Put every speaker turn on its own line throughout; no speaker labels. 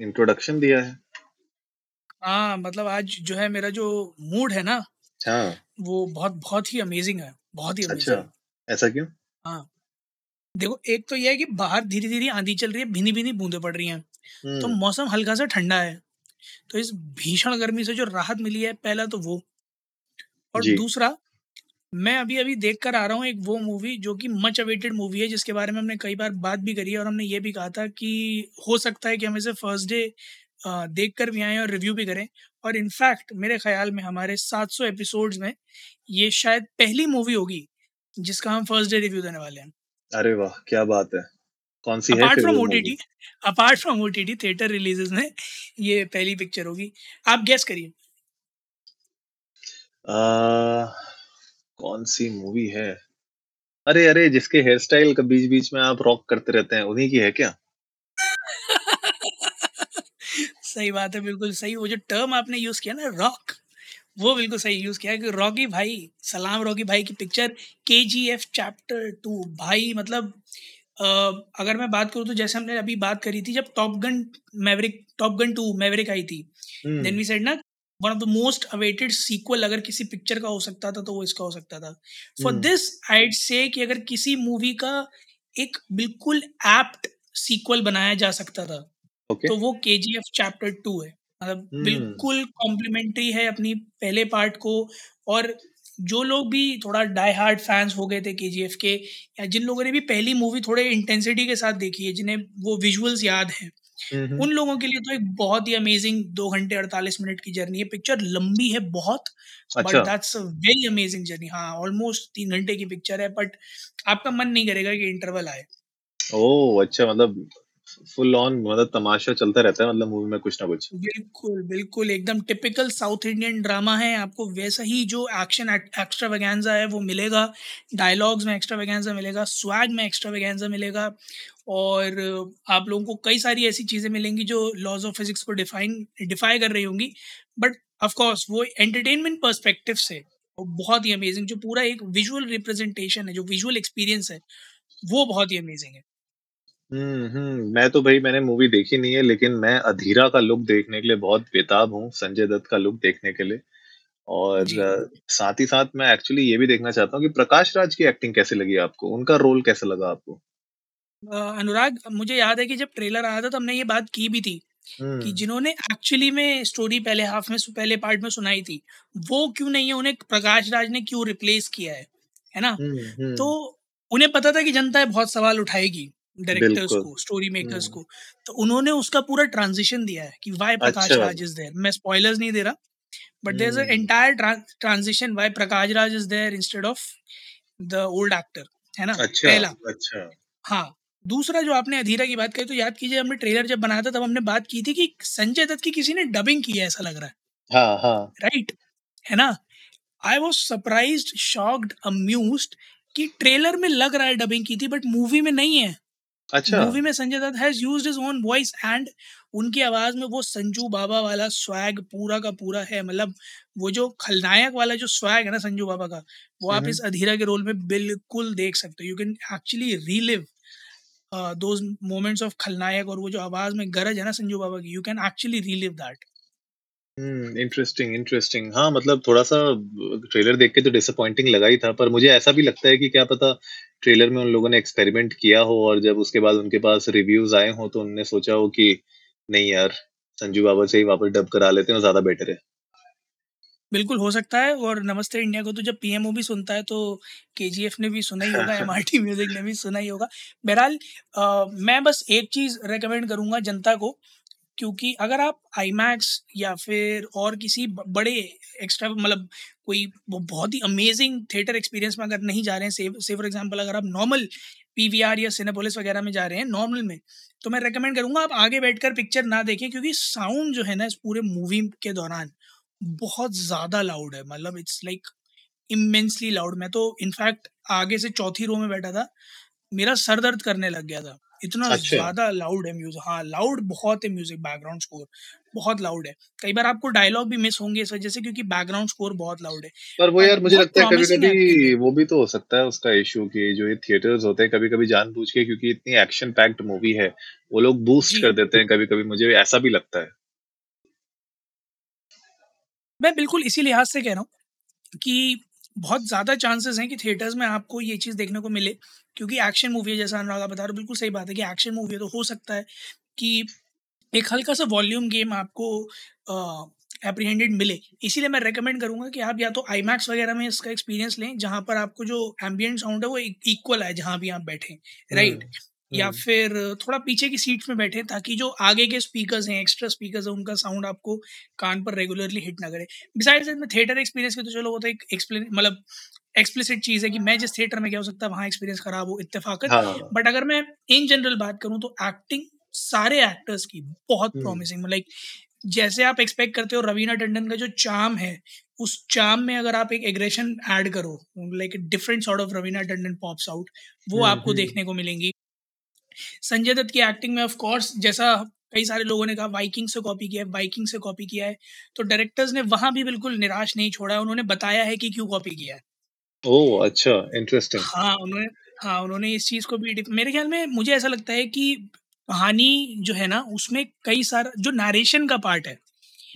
Introduction दिया है।
हाँ मतलब आज जो है मेरा जो मूड है ना
हाँ।
वो बहुत बहुत ही अमेजिंग है बहुत ही
अच्छा
अमेजिंग
ऐसा क्यों?
हाँ। देखो एक तो यह है कि बाहर धीरे धीरे आंधी चल रही है भीनी भीनी बूंदे पड़ रही हैं। तो
हम्म,
मौसम हल्का सा ठंडा है। तो इस भीषण गर्मी से जो राहत मिली है पहला तो वो। और दूसरा मैं अभी अभी देख कर आ रहा हूँ एक वो मूवी जो कि मच अवेटेड मूवी है जिसके बारे में हमने कई बार बात भी करी है और हमने ये भी कहा था कि हो सकता है कि हम इसे फ़र्स्ट डे देख कर भी आएँ और रिव्यू भी करें। और इनफैक्ट मेरे ख्याल में हमारे 700 एपिसोड्स में ये शायद पहली मूवी होगी जिसका हम फ़र्स्ट डे रिव्यू देने वाले हैं।
अरे वाह क्या बात है। कौन सी
अपार्ट फ्रॉम
वो
ओ
movie
apart from oh theatre releases में ये पहली पिक्चर होगी। आप गेस करिए।
कौन सी मूवी है? अरे अरे जिसके हेयर स्टाइल का बीच बीच में आप रॉक करते रहते हैं उन्हीं की है क्या?
सही बात है बिल्कुल सही। वो जो टर्म आपने यूज़ किया ना रॉक वो बिल्कुल सही यूज़ किया कि रॉकी भाई सलाम रॉकी भाई की पिक्चर के जी एफ़ चैप्टर टू भाई मतलब अ, अगर मैं बात करूँ तो जैसे हमने अभी बात करी थी जब top gun maverick top gun two maverick आई थी देन वी सेड ना one of the most awaited sequel अगर किसी पिक्चर का हो सकता था तो वो इसका हो सकता था। फॉर दिस आईड से कि अगर किसी मूवी का एक बिल्कुल एप्ट सीक्वल बनाया जा सकता था
ओके
तो वो के जी एफ़ चैप्टर टू है। मतलब
हम्म
बिल्कुल कॉम्प्लीमेंट्री है अपनी पहले पार्ट को और जो लोग भी थोड़ा डाई हार्ड फैंस हो गए थे के जी एफ़ के या जिन लोगों ने भी पहली मूवी थोड़े इंटेंसिटी के साथ देखी है जिन्हें वो विजुअल्स याद हैं उन लोगों के लिए तो एक बहुत ही अमेजिंग दो घंटे अड़तालीस मिनट की जर्नी है। पिक्चर लंबी है बहुत but that's a very amazing journey हाँ ऑलमोस्ट तीन घंटे की पिक्चर है बट आपका मन नहीं करेगा कि इंटरवल आए।
ओ अच्छा मतलब फुल ऑन मतलब तमाशा चलता रहता है मतलब मूवी में कुछ ना कुछ।
बिल्कुल बिल्कुल, एकदम टिपिकल साउथ इंडियन ड्रामा है। आपको वैसा ही जो एक्शन एक्स्ट्रा वैगेंजा है, वो मिलेगा। डायलॉग्स में एक्स्ट्रा वैगेंजा मिलेगा स्वैग में एक्स्ट्रा वैगेंजा मिलेगा और आप लोगों को कई सारी ऐसी चीज़ें मिलेंगी जो लॉज ऑफ़ फिजिक्स को डिफाइन डिफाई कर रही होंगी। बट ऑफ़ कोर्स वो एंटरटेनमेंट पर्सपेक्टिव से बहुत ही अमेजिंग जो पूरा एक विजुअल रिप्रेजेंटेशन है, जो विजुअल एक्सपीरियंस है, वो बहुत ही अमेजिंग है।
हम्म मैं तो भाई मैंने मूवी देखी नहीं है लेकिन मैं अधीरा का लुक देखने के लिए बहुत बेताब हूँ संजय दत्त का लुक देखने के लिए। और
जी।
साथ ही साथ मैं एक्चुअली ये भी देखना चाहता हूँ कि प्रकाश राज की एक्टिंग कैसे लगी आपको? उनका रोल कैसा लगा आपको?
अ, अनुराग मुझे याद है कि जब ट्रेलर आया था तो हमने ये बात की भी थी कि
हम्म।
जिन्होंने एक्चुअली में स्टोरी पहले हाफ़ में पहले पार्ट में सुनाई थी वो क्यों नहीं है उन्हें प्रकाश राज ने क्यों रिप्लेस किया है है ना?
हम्म
तो
हम्म
उन्हें पता था कि जनता बहुत सवाल उठाएगी। डायरेक्टर्स को स्टोरी मेकर्स
हम्म।
को तो उन्होंने उसका पूरा ट्रांजिशन दिया है कि वाई प्रकाश
अच्छा।
Raj is there. मैं स्पॉयलर्स नहीं दे रहा but there is a entire transition Y Prakash Raj is there instead of the old actor है ना?
अच्छा
पहला।
अच्छा।
हाँ दूसरा जो आपने अधीरा की बात कही तो याद कीजिए हमने ट्रेलर जब बनाया था तब हमने बात की थी कि संजय दत्त की किसी ने डबिंग की है ऐसा लग रहा है।
हाँ हाँ।
राइट है ना? I was surprise shocked amused कि ट्रेलर में लग रहा है डबिंग की थी बट मूवी में नहीं है।
अच्छा।
मूवी में Sanjay Dutt has used his own voice and उनकी आवाज़ में वो संजू बाबा वाला स्वैग पूरा का पूरा है। मतलब वो जो खलनायक वाला जो स्वैग है ना संजू बाबा का वो आप
हम्म।
इस अधीरा के रोल में बिल्कुल देख सकते हो। You can actually relive those moments of Khalnayak और वो जो आवाज़ में गरज है ना संजू बाबा की you can actually relive that
interesting interesting हाँ मतलब थोड़ा सा ट्रेलर देख के तो डिसअपॉइंटिंग लगा ही था पर मुझे ऐसा भी लगता है कि क्या पता ट्रेलर में उन लोगों ने एक्सपेरिमेंट किया हो और जब उसके बाद उनके पास रिव्यूज़ आए हो तो उन्होंने सोचा हो कि नहीं यार संजू बाबा से ही वापस डब करा लेते हैं ज़्यादा बेटर है।
बिल्कुल हो सकता है और नमस्ते इंडिया को तो जब पीएमओ भी सुनता है तो केजीएफ ने भी सुना ही होगा एमआरटी म्यूज़िक ने भी सुना ही होगा। बहरहाल मैं बस एक चीज़ रेकमेंड करूँगा जनता को क्योंकि अगर आप आई या फिर और किसी बड़े एक्स्ट्रा मतलब कोई बहुत ही अमेजिंग थिएटर एक्सपीरियंस में अगर नहीं जा रहे हैं से से फॉर एग्जांपल अगर आप नॉर्मल पीवीआर या सिनेपोलिस वगैरह में जा रहे हैं नॉर्मल में तो मैं रेकमेंड करूँगा आप आगे बैठकर पिक्चर ना देखें क्योंकि साउंड जो है ना इस पूरे मूवी के दौरान बहुत ज़्यादा लाउड है। मतलब इट्स लाइक इमेंसली लाउड मैं तो इनफैक्ट आगे से चौथी रो में बैठा था, मेरा सर दर्द करने लग गया था। इतना
अच्छा।
ज़्यादा लाउड है म्यूज़िक हाँ लाउड बहुत है म्यूज़िक बैकग्राउंड स्कोर बहुत लाउड है। कई बार आपको डायलॉग भी मिस होंगे इस वजह से क्योंकि बैकग्राउंड स्कोर बहुत लाउड है।
पर वो यार मुझे लगता है कभी कभी वो भी तो हो सकता है उसका इशू कि जो ये थिएटर्स होते हैं कभी कभी जानबूझ के क्योंकि इतनी एक्शन पैक्ड मूवी है वो लोग बूस्ट कर देते हैं कभी कभी मुझे ऐसा भी लगता है।
मैं बिल्कुल इसी लिहाज से कह रहा हूँ कि बहुत ज़्यादा चांसेस हैं कि थिएटर्स में आपको ये चीज़ देखने को मिले, क्योंकि एक्शन मूवी है जैसा अनुराग बता रहे बिल्कुल सही बात है कि एक्शन मूवी है तो हो सकता है कि एक हल्का सा वॉल्यूम गेम आपको एप्रीहेंडेड मिले। इसीलिए मैं रेकमेंड करूँगा कि आप या तो आई वगैरह में इसका एक्सपीरियंस लें, जहाँ पर आपको जो एम्बियंट साउंड है वो इक्वल है जहाँ भी आप बैठे राइट
हम्म।
या
हम्म।
फिर थोड़ा पीछे की सीट्स में बैठे ताकि जो आगे के स्पीकर्स हैं एक्स्ट्रा स्पीकर्स हैं उनका साउंड आपको कान पर रेगुलरली हिट ना करे। बिसाइड्स में थिएटर एक्सपीरियंस की तो चलो वो तो एक एक्सप्लेन मतलब एक्सप्लिसिट चीज़ है कि मैं जिस थिएटर में क्या हो सकता है वहाँ एक्सपीरियंस खराब हो इत्तेफाकत।
हाँ।
बट अगर मैं इन जनरल बात करूँ तो एक्टिंग सारे एक्टर्स की बहुत
हम्म।
प्रॉमिसिंग लाइक जैसे आप एक्सपेक्ट करते हो रवीना टंडन का जो चाम है उस चाम में अगर आप एक एग्रेशन ऐड करो like different sort of Raveena Tandon pops out वो
हम्म
आपको
हम्म।
देखने को मिलेंगी। संजय दत्त की एक्टिंग में ऑफ़ कोर्स जैसा कई सारे लोगों ने कहा वाइकिंग से कॉपी किया है वाइकिंग से कॉपी किया है तो डायरेक्टर्स ने वहाँ भी बिल्कुल निराश नहीं छोड़ा है उन्होंने बताया है कि क्यों कॉपी किया है।
ओह अच्छा इंटरेस्टिंग
हाँ उन्होंने हाँ उन्होंने इस चीज़ को भी मेरे ख्याल में मुझे ऐसा लगता है कि कहानी जो है ना उसमें कई सारा जो नरेशन का पार्ट है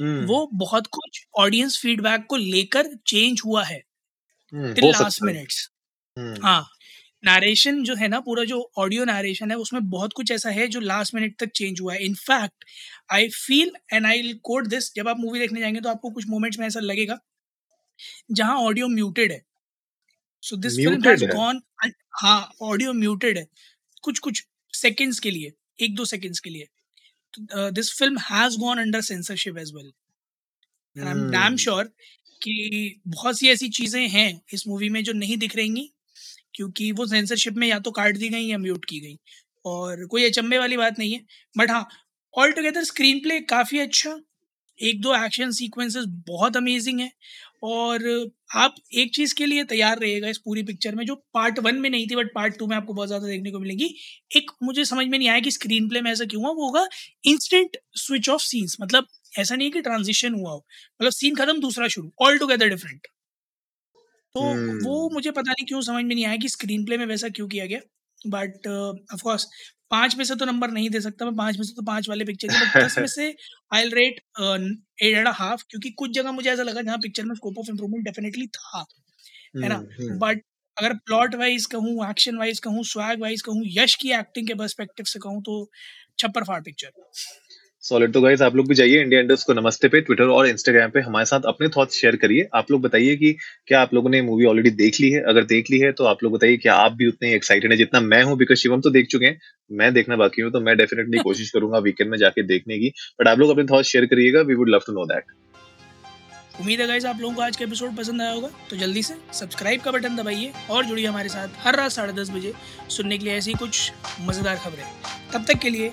हम्म।
वो बहुत कुछ ऑडियंस फीडबैक को लेकर चेंज हुआ है टिल लास्ट मिनट्स हाँ नरेशन जो है ना पूरा जो ऑडियो नरेशन है उसमें बहुत कुछ ऐसा है जो लास्ट मिनट तक चेंज हुआ है। In fact I feel and I quote this जब आप मूवी देखने जाएँगे तो आपको कुछ मोमेंट्स में ऐसा लगेगा जहाँ ऑडियो म्यूटेड है। So this film has gone हाँ? ऑडियो म्यूटेड है कुछ कुछ सेकंड्स के लिए एक दो सेकंड्स के लिए। This film has gone under censorship as well I am damn sure कि बहुत सी ऐसी चीज़ें हैं इस मूवी में जो नहीं दिख रहेंगी क्योंकि वो सेंसरशिप में या तो काट दी गई या म्यूट की गई। और कोई अचंभे वाली बात नहीं है। बट हाँ ऑल टुगेदर स्क्रीन प्ले काफ़ी अच्छा। एक दो एक्शन सीक्वेंसेस बहुत अमेजिंग है। और आप एक चीज़ के लिए तैयार रहेगा इस पूरी पिक्चर में, जो पार्ट वन में नहीं थी बट पार्ट टू में आपको बहुत ज़्यादा देखने को मिलेगी। एक मुझे समझ में नहीं आया कि स्क्रीन प्ले में ऐसा क्यों हुआ। वो होगा इंस्टेंट स्विच ऑफ़ सीन्स मतलब ऐसा नहीं है कि ट्रांजिशन हुआ हो। मतलब सीन खत्म, दूसरा शुरू। ऑल टुगेदर डिफरेंट तो वो
हम्म।
मुझे पता नहीं क्यों समझ में नहीं आया कि स्क्रीन प्ले में वैसा क्यों किया गया। बट ऑफ़ कोर्स पाँच में से तो नंबर नहीं दे सकता मैं पाँच में से तो पाँच वाले पिक्चर की बट दस में से I rate eight and half क्योंकि कुछ जगह मुझे ऐसा लगा जहाँ पिक्चर में स्कोप ऑफ़ इम्प्रूवमेंट डेफिनेटली था है ना?
हम्म हम्म।
बट अगर प्लॉट वाइज कहूँ एक्शन वाइज कहूँ स्वैग वाइज कहूँ यश की एक्टिंग के परस्पेक्टिव से कहूँ तो छप्पर फाड़ पिक्चर
सॉलिड तो गाइस आप लोग भी जाइए इंडिया इंडस्ट को नमस्ते पे ट्विटर और इंस्टाग्राम पे हमारे साथ अपने थॉट्स शेयर करिए। आप लोग बताइए कि क्या आप लोगों ने मूवी ऑलरेडी देख ली है? अगर देख ली है तो आप लोग बताइए क्या आप भी उतने एक्साइटेड हैं जितना मैं हूँ बिकॉज़ शिवम तो देख चुके हैं। मैं देखना बाकी हूँ तो मैं डेफिनेटली कोशिश करूँगा वीकेंड में जाके देखने की। बट आप लोग अपने थॉट्स शेयर करिएगा we would love to know that
उम्मीद है गाइस आप लोगों को आज का एपिसोड पसंद आया होगा तो जल्दी से सब्सक्राइब का बटन दबाइए और जुड़िए हमारे साथ हर रात साढ़े दस बजे सुनने के लिए ऐसी कुछ मज़ेदार खबरें। तब तक के लिए